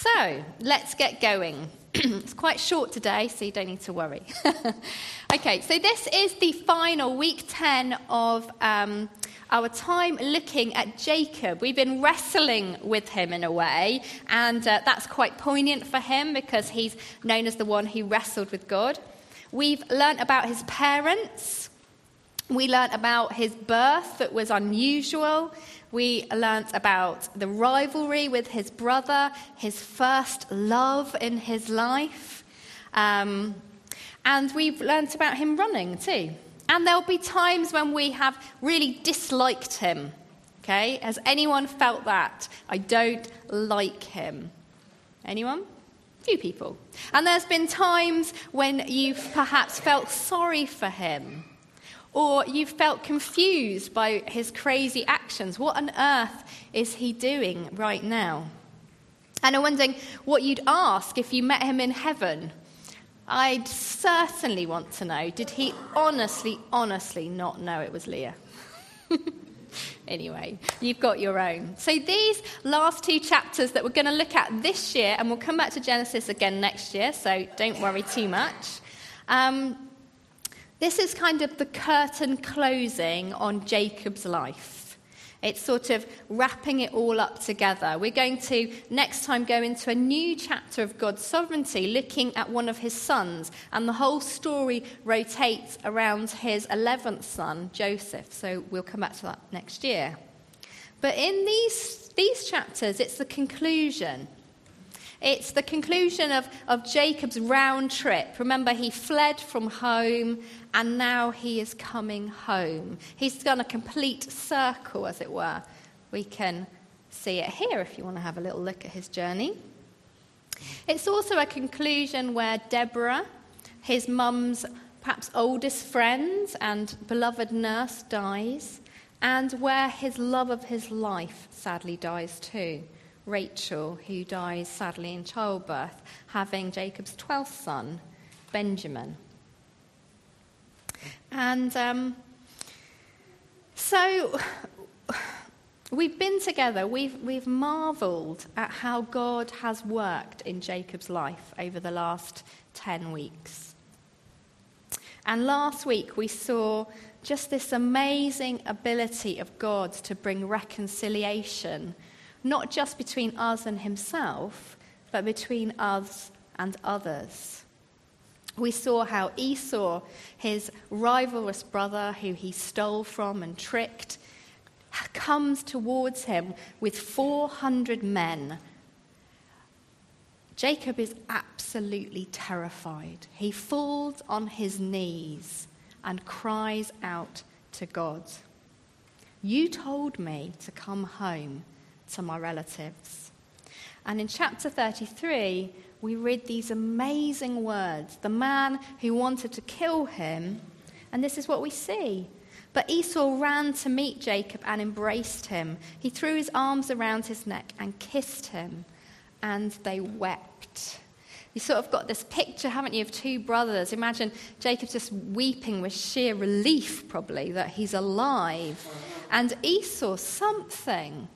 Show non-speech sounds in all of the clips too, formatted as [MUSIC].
So let's get going. [CLEARS THROAT] it's quite short today, so you don't need to worry. [LAUGHS] okay, so this is the final week 10 of um, our time looking at Jacob. We've been wrestling with him in a way, and uh, that's quite poignant for him because he's known as the one who wrestled with God. We've learnt about his parents. We learnt about his birth that was unusual. We learnt about the rivalry with his brother, his first love in his life. Um, and we've learnt about him running too. And there'll be times when we have really disliked him. Okay? Has anyone felt that? I don't like him. Anyone? Few people. And there's been times when you've perhaps felt sorry for him. Or you've felt confused by his crazy actions. What on earth is he doing right now? And I'm wondering what you'd ask if you met him in heaven. I'd certainly want to know did he honestly, honestly not know it was Leah? [LAUGHS] anyway, you've got your own. So, these last two chapters that we're going to look at this year, and we'll come back to Genesis again next year, so don't worry too much. Um, this is kind of the curtain closing on Jacob's life. It's sort of wrapping it all up together. We're going to next time go into a new chapter of God's sovereignty, looking at one of his sons, and the whole story rotates around his 11th son, Joseph. So we'll come back to that next year. But in these, these chapters, it's the conclusion it's the conclusion of, of Jacob's round trip. Remember, he fled from home and now he is coming home. He's done a complete circle, as it were. We can see it here if you want to have a little look at his journey. It's also a conclusion where Deborah, his mum's perhaps oldest friend and beloved nurse, dies, and where his love of his life sadly dies too. Rachel, who dies sadly in childbirth, having Jacob's 12th son, Benjamin. And um, so we've been together, we've, we've marveled at how God has worked in Jacob's life over the last 10 weeks. And last week we saw just this amazing ability of God to bring reconciliation not just between us and himself, but between us and others. We saw how Esau, his rivalrous brother who he stole from and tricked, comes towards him with 400 men. Jacob is absolutely terrified. He falls on his knees and cries out to God. You told me to come home to my relatives. And in chapter 33, we read these amazing words. The man who wanted to kill him, and this is what we see. But Esau ran to meet Jacob and embraced him. He threw his arms around his neck and kissed him, and they wept. You sort of got this picture, haven't you, of two brothers. Imagine Jacob just weeping with sheer relief, probably, that he's alive. And Esau, something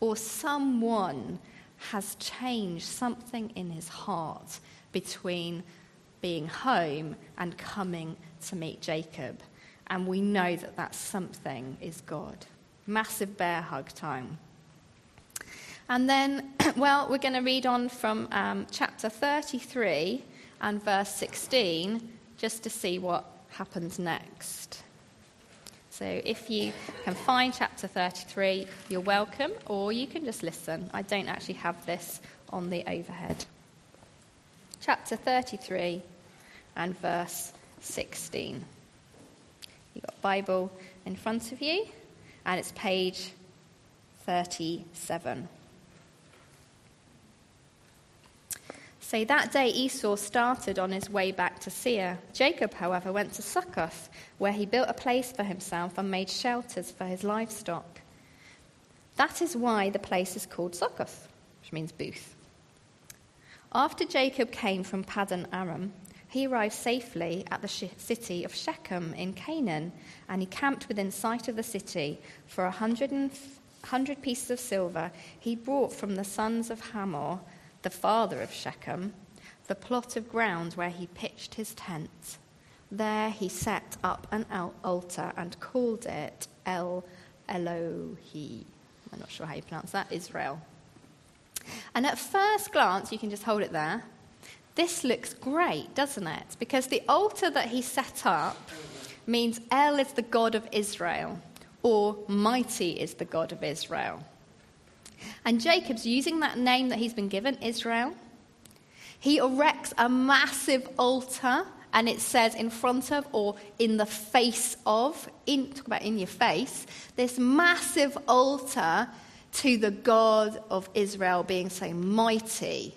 or someone has changed something in his heart between being home and coming to meet Jacob. And we know that that something is God. Massive bear hug time. And then, [CLEARS THROAT] well, we're going to read on from um, chapter 33 and verse 16 just to see what happens next. So if you can find chapter 33, you're welcome, or you can just listen. I don't actually have this on the overhead. Chapter 33 and verse 16. You've got Bible in front of you, and it's page 37. So that day Esau started on his way back to Seir. Jacob, however, went to Succoth, where he built a place for himself and made shelters for his livestock. That is why the place is called Succoth, which means booth. After Jacob came from Paddan Aram, he arrived safely at the city of Shechem in Canaan, and he camped within sight of the city for a hundred, hundred pieces of silver he brought from the sons of Hamor the father of Shechem, the plot of ground where he pitched his tent. There he set up an altar and called it El Elohe. I'm not sure how you pronounce that, Israel. And at first glance, you can just hold it there. This looks great, doesn't it? Because the altar that he set up means El is the God of Israel, or mighty is the God of Israel. And Jacob's using that name that he's been given, Israel. He erects a massive altar, and it says in front of or in the face of, in, talk about in your face, this massive altar to the God of Israel being so mighty.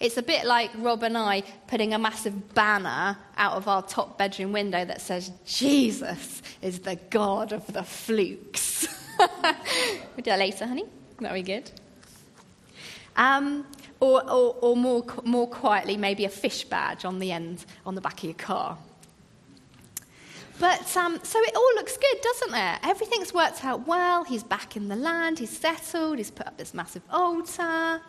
It's a bit like Rob and I putting a massive banner out of our top bedroom window that says, Jesus is the God of the flukes. [LAUGHS] we'll do that later, honey. [LAUGHS] That be good. Um, or, or, or more, more quietly, maybe a fish badge on the end, on the back of your car. But um, so it all looks good, doesn't it? Everything's worked out well. He's back in the land, he's settled, he's put up this massive altar.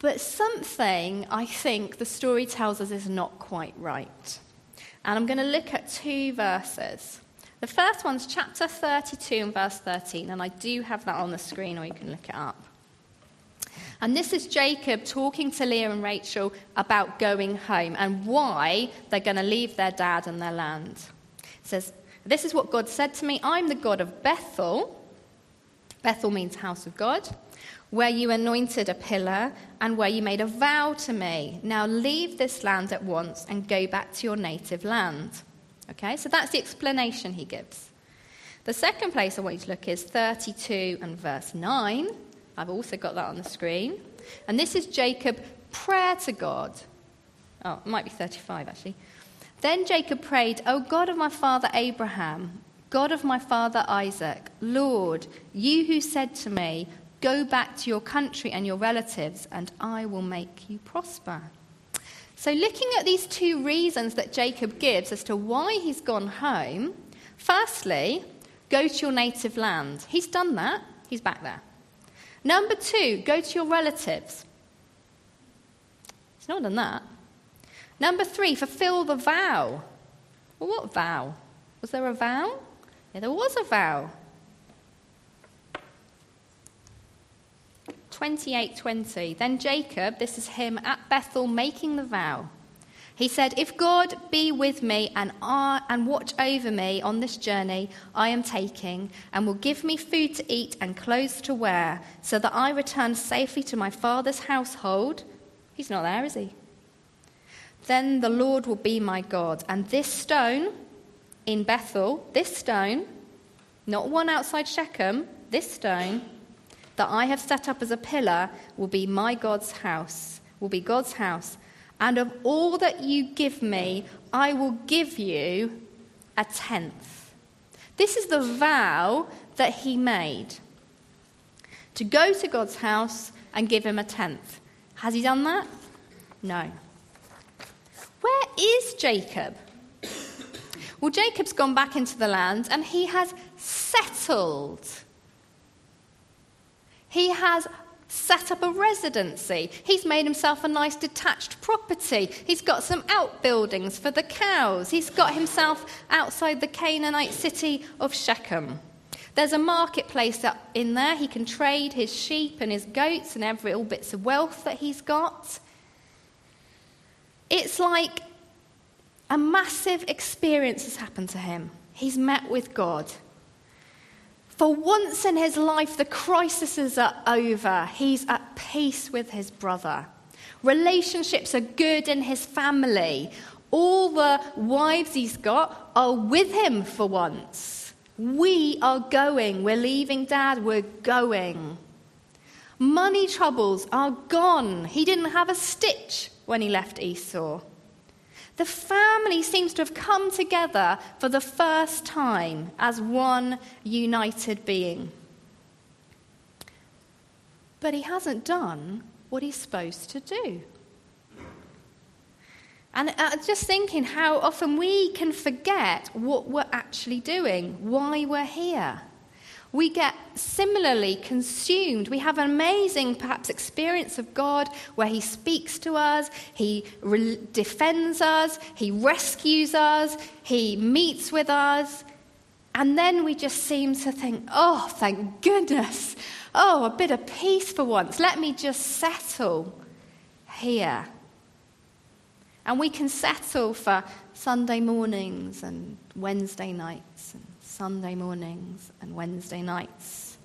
But something I think the story tells us is not quite right. And I'm going to look at two verses. The first one's chapter 32 and verse 13, and I do have that on the screen, or you can look it up. And this is Jacob talking to Leah and Rachel about going home and why they're going to leave their dad and their land. It says, This is what God said to me I'm the God of Bethel. Bethel means house of God where you anointed a pillar and where you made a vow to me. Now leave this land at once and go back to your native land. Okay, so that's the explanation he gives. The second place I want you to look is 32 and verse 9. I've also got that on the screen. And this is Jacob' prayer to God. Oh, it might be 35 actually. Then Jacob prayed, O God of my father Abraham, God of my father Isaac, Lord, you who said to me, Go back to your country and your relatives, and I will make you prosper. So, looking at these two reasons that Jacob gives as to why he's gone home, firstly, go to your native land. He's done that, he's back there. Number two, go to your relatives. He's not done that. Number three, fulfill the vow. Well, what vow? Was there a vow? Yeah, there was a vow. 28:20. Then Jacob, this is him at Bethel making the vow. He said, If God be with me and, I, and watch over me on this journey I am taking, and will give me food to eat and clothes to wear, so that I return safely to my father's household, he's not there, is he? Then the Lord will be my God. And this stone in Bethel, this stone, not one outside Shechem, this stone, that I have set up as a pillar will be my God's house, will be God's house. And of all that you give me, I will give you a tenth. This is the vow that he made to go to God's house and give him a tenth. Has he done that? No. Where is Jacob? Well, Jacob's gone back into the land and he has settled he has set up a residency. He's made himself a nice detached property. He's got some outbuildings for the cows. He's got himself outside the Canaanite city of Shechem. There's a marketplace up in there. He can trade his sheep and his goats and every little bits of wealth that he's got. It's like a massive experience has happened to him. He's met with God. For once in his life, the crises are uh, over. He's at peace with his brother. Relationships are good in his family. All the wives he's got are with him for once. We are going. We're leaving dad. We're going. Money troubles are gone. He didn't have a stitch when he left Esau. The family seems to have come together for the first time as one united being. But he hasn't done what he's supposed to do. And uh, just thinking how often we can forget what we're actually doing, why we're here. We get similarly consumed. We have an amazing, perhaps, experience of God where He speaks to us, He re- defends us, He rescues us, He meets with us. And then we just seem to think, oh, thank goodness. Oh, a bit of peace for once. Let me just settle here. And we can settle for Sunday mornings and Wednesday nights and Sunday mornings and Wednesday nights.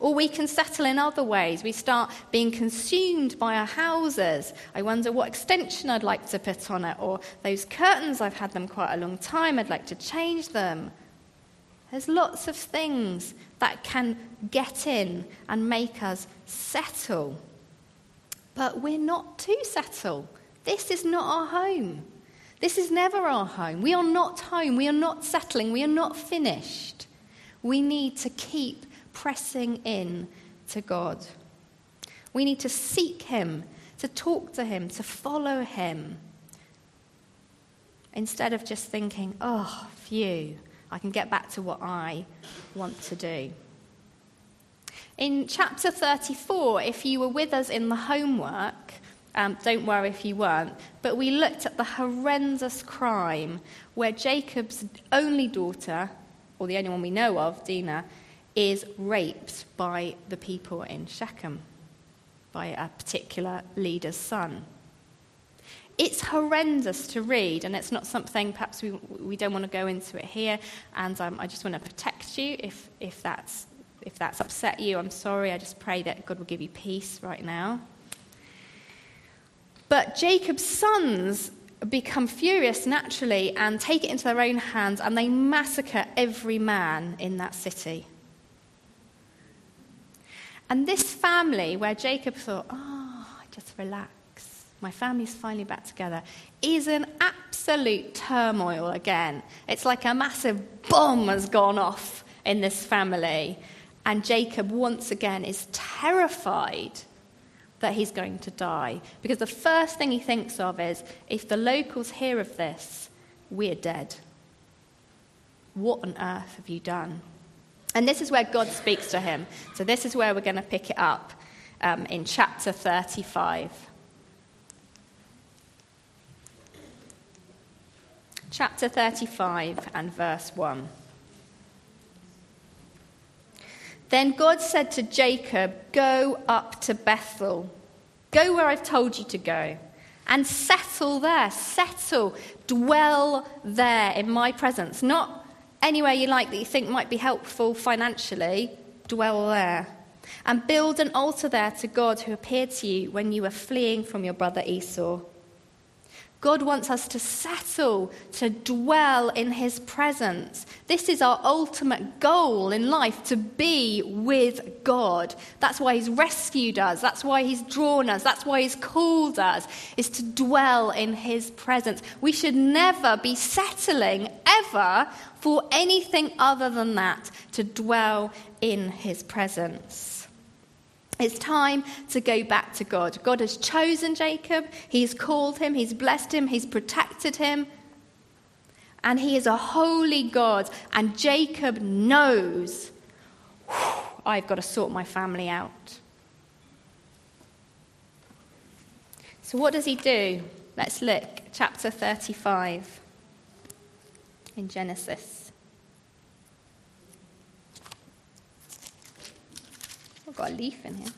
Or we can settle in other ways. We start being consumed by our houses. I wonder what extension I'd like to put on it. Or those curtains, I've had them quite a long time, I'd like to change them. There's lots of things that can get in and make us settle. But we're not to settle. This is not our home. This is never our home. We are not home. We are not settling. We are not finished. We need to keep pressing in to God. We need to seek Him, to talk to Him, to follow Him. Instead of just thinking, oh, phew, I can get back to what I want to do. In chapter 34, if you were with us in the homework, um, don't worry if you weren't. But we looked at the horrendous crime where Jacob's only daughter, or the only one we know of, Dinah, is raped by the people in Shechem, by a particular leader's son. It's horrendous to read, and it's not something perhaps we, we don't want to go into it here. And um, I just want to protect you if, if, that's, if that's upset you. I'm sorry. I just pray that God will give you peace right now. But Jacob's sons become furious naturally and take it into their own hands and they massacre every man in that city. And this family, where Jacob thought, oh, just relax, my family's finally back together, is an absolute turmoil again. It's like a massive bomb has gone off in this family. And Jacob, once again, is terrified that he's going to die. Because the first thing he thinks of is if the locals hear of this, we're dead. What on earth have you done? And this is where God speaks to him. So, this is where we're going to pick it up um, in chapter 35. Chapter 35 and verse 1. Then God said to Jacob, Go up to Bethel. Go where I've told you to go. And settle there. Settle. Dwell there in my presence. Not anywhere you like that you think might be helpful financially. Dwell there. And build an altar there to God who appeared to you when you were fleeing from your brother Esau. God wants us to settle, to dwell in His presence. This is our ultimate goal in life to be with God. That's why He's rescued us. That's why He's drawn us. That's why He's called us, is to dwell in His presence. We should never be settling, ever, for anything other than that, to dwell in His presence. It's time to go back to God. God has chosen Jacob, He's called him, He's blessed him, He's protected him. And He is a holy God. And Jacob knows I've got to sort my family out. So, what does he do? Let's look. Chapter 35 in Genesis. I've got a leaf in here.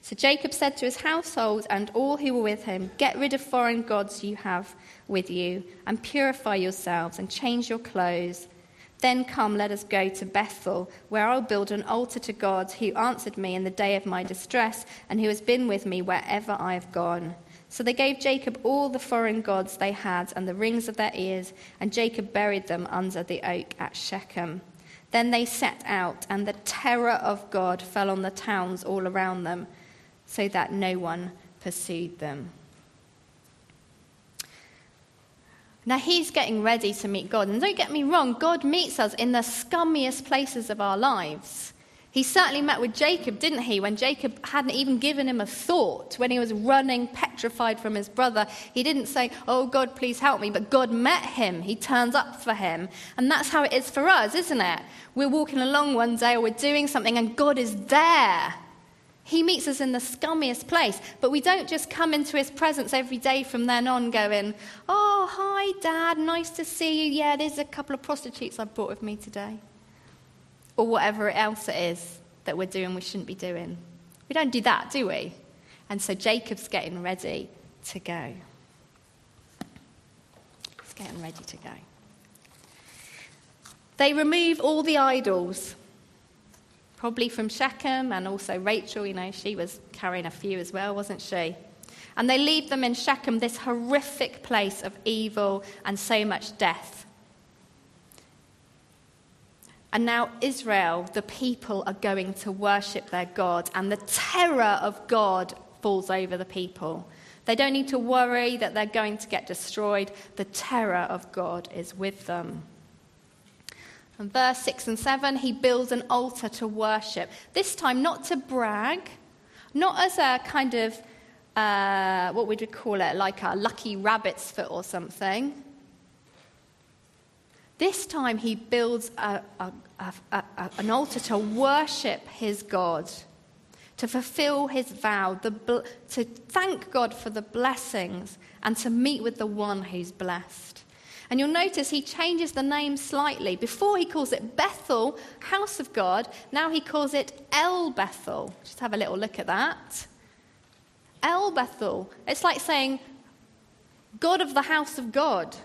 So Jacob said to his household and all who were with him, Get rid of foreign gods you have with you, and purify yourselves, and change your clothes. Then come, let us go to Bethel, where I'll build an altar to God, who answered me in the day of my distress, and who has been with me wherever I have gone. So they gave Jacob all the foreign gods they had, and the rings of their ears, and Jacob buried them under the oak at Shechem. Then they set out, and the terror of God fell on the towns all around them, so that no one pursued them. Now he's getting ready to meet God. And don't get me wrong, God meets us in the scummiest places of our lives. He certainly met with Jacob, didn't he? When Jacob hadn't even given him a thought, when he was running petrified from his brother, he didn't say, Oh, God, please help me. But God met him. He turns up for him. And that's how it is for us, isn't it? We're walking along one day or we're doing something and God is there. He meets us in the scummiest place, but we don't just come into his presence every day from then on going, Oh, hi, Dad, nice to see you. Yeah, there's a couple of prostitutes I brought with me today or whatever else it is that we're doing we shouldn't be doing. We don't do that, do we? And so Jacob's getting ready to go. He's getting ready to go. They remove all the idols, probably from Shechem and also Rachel, you know, she was carrying a few as well, wasn't she? And they leave them in Shechem, this horrific place of evil and so much death. And now, Israel, the people, are going to worship their God, and the terror of God falls over the people. They don't need to worry that they're going to get destroyed. The terror of God is with them. And verse 6 and 7, he builds an altar to worship. This time, not to brag, not as a kind of, uh, what would we call it, like a lucky rabbit's foot or something this time he builds a, a, a, an altar to worship his God, to fulfill his vow, the, to thank God for the blessings, and to meet with the one who's blessed. And you'll notice he changes the name slightly. Before he calls it Bethel, house of God, now he calls it El Bethel. Just have a little look at that. El Bethel. It's like saying, God of the house of God.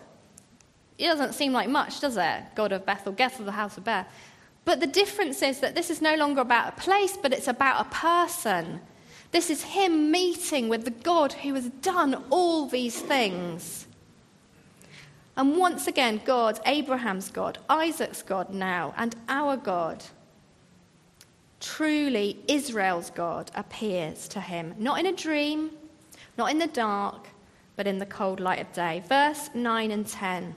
It doesn't seem like much, does it? God of Bethel, Bethel, the house of Beth. But the difference is that this is no longer about a place, but it's about a person. This is him meeting with the God who has done all these things. And once again, God, Abraham's God, Isaac's God now, and our God, truly Israel's God, appears to him, not in a dream, not in the dark, but in the cold light of day. Verse 9 and 10.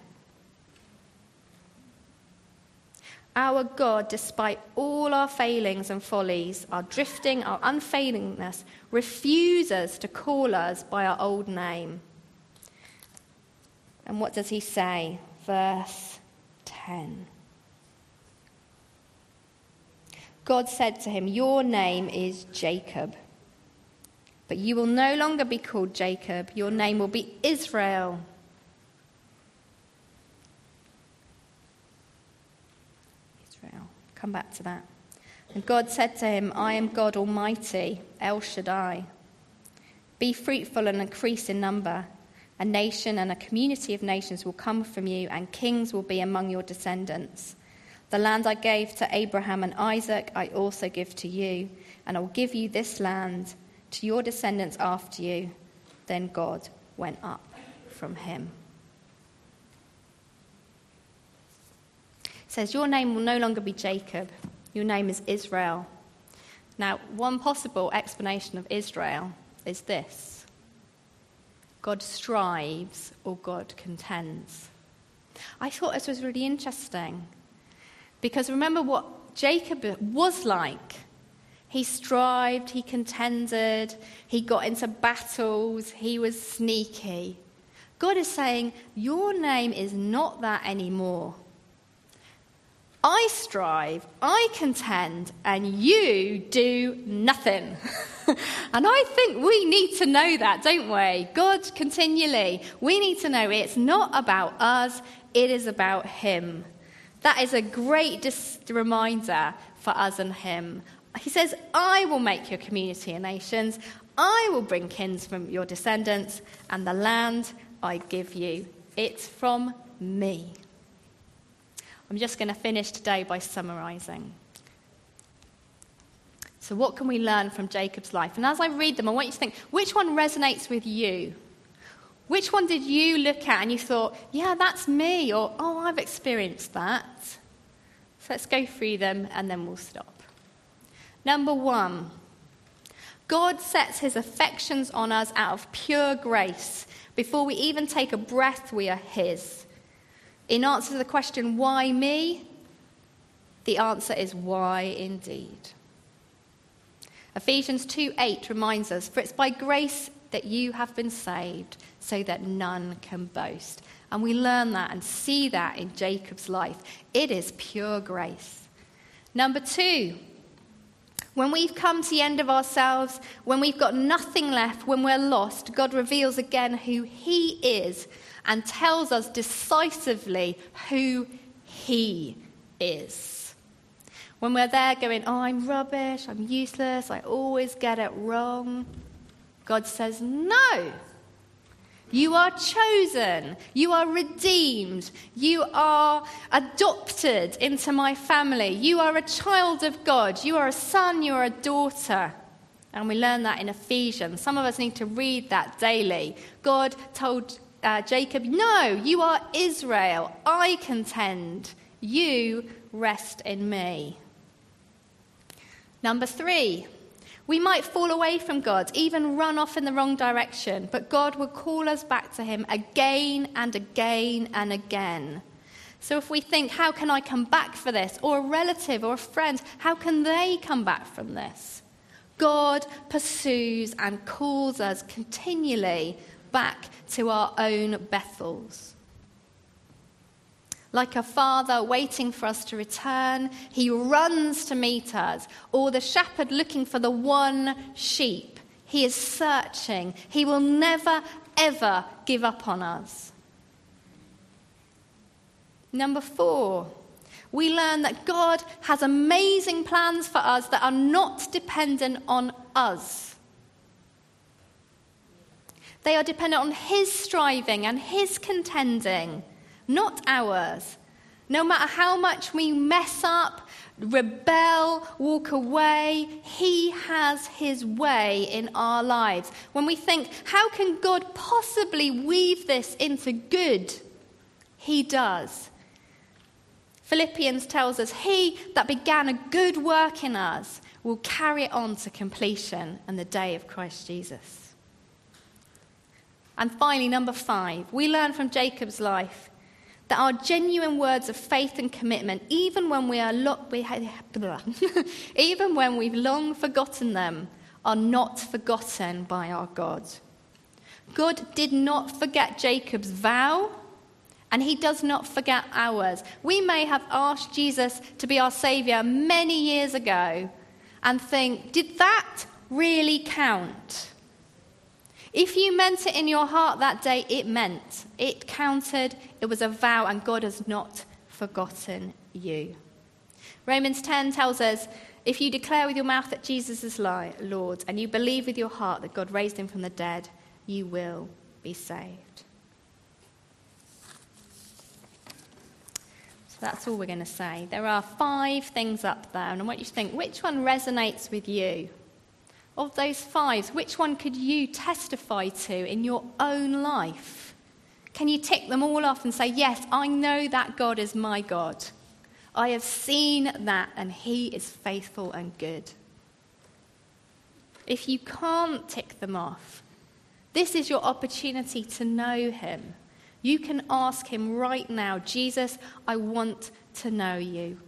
Our God, despite all our failings and follies, our drifting, our unfailingness, refuses to call us by our old name. And what does he say? Verse 10. God said to him, Your name is Jacob, but you will no longer be called Jacob. Your name will be Israel Come back to that. And God said to him, I am God Almighty, El Shaddai. Be fruitful and increase in number. A nation and a community of nations will come from you, and kings will be among your descendants. The land I gave to Abraham and Isaac, I also give to you, and I will give you this land to your descendants after you. Then God went up from him. Says, Your name will no longer be Jacob, your name is Israel. Now, one possible explanation of Israel is this God strives or God contends. I thought this was really interesting because remember what Jacob was like. He strived, he contended, he got into battles, he was sneaky. God is saying, Your name is not that anymore. I strive, I contend, and you do nothing. [LAUGHS] and I think we need to know that, don't we? God continually. We need to know it's not about us, it is about Him. That is a great dis- reminder for us and Him. He says, I will make your community a nations, I will bring kins from your descendants, and the land I give you. It's from me. I'm just going to finish today by summarizing. So, what can we learn from Jacob's life? And as I read them, I want you to think which one resonates with you? Which one did you look at and you thought, yeah, that's me, or oh, I've experienced that? So, let's go through them and then we'll stop. Number one, God sets his affections on us out of pure grace. Before we even take a breath, we are his. In answer to the question, why me? The answer is why indeed. Ephesians 2 8 reminds us, For it's by grace that you have been saved, so that none can boast. And we learn that and see that in Jacob's life. It is pure grace. Number two, when we've come to the end of ourselves, when we've got nothing left, when we're lost, God reveals again who He is and tells us decisively who He is. When we're there going, oh, I'm rubbish, I'm useless, I always get it wrong, God says, no. You are chosen. You are redeemed. You are adopted into my family. You are a child of God. You are a son. You are a daughter. And we learn that in Ephesians. Some of us need to read that daily. God told uh, Jacob, No, you are Israel. I contend. You rest in me. Number three, we might fall away from God, even run off in the wrong direction, but God will call us back to Him again and again and again. So if we think, how can I come back for this? Or a relative or a friend, how can they come back from this? God pursues and calls us continually back to our own Bethels. Like a father waiting for us to return, he runs to meet us, or the shepherd looking for the one sheep. He is searching. He will never, ever give up on us. Number four, we learn that God has amazing plans for us that are not dependent on us. They are dependent on His striving and His contending not ours. No matter how much we mess up, rebel, walk away, He has His way in our lives. When we think, how can God possibly weave this into good? He does. Philippians tells us, He that began a good work in us will carry it on to completion on the day of Christ Jesus. And finally, number five, we learn from Jacob's life that our genuine words of faith and commitment, even when we are lo- we [LAUGHS] even when we've long forgotten them, are not forgotten by our God. God did not forget Jacob's vow, and he does not forget ours. We may have asked Jesus to be our Savior many years ago and think, did that really count? If you meant it in your heart that day, it meant. It counted. It was a vow, and God has not forgotten you. Romans 10 tells us if you declare with your mouth that Jesus is Lord and you believe with your heart that God raised him from the dead, you will be saved. So that's all we're going to say. There are five things up there, and I want you to think which one resonates with you? Of those five, which one could you testify to in your own life? Can you tick them all off and say, Yes, I know that God is my God. I have seen that, and He is faithful and good. If you can't tick them off, this is your opportunity to know Him. You can ask Him right now, Jesus, I want to know you.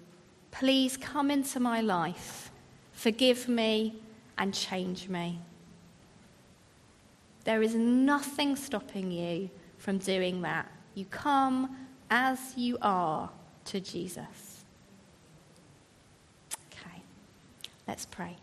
Please come into my life. Forgive me and change me. There is nothing stopping you from doing that. You come as you are to Jesus. Okay, let's pray.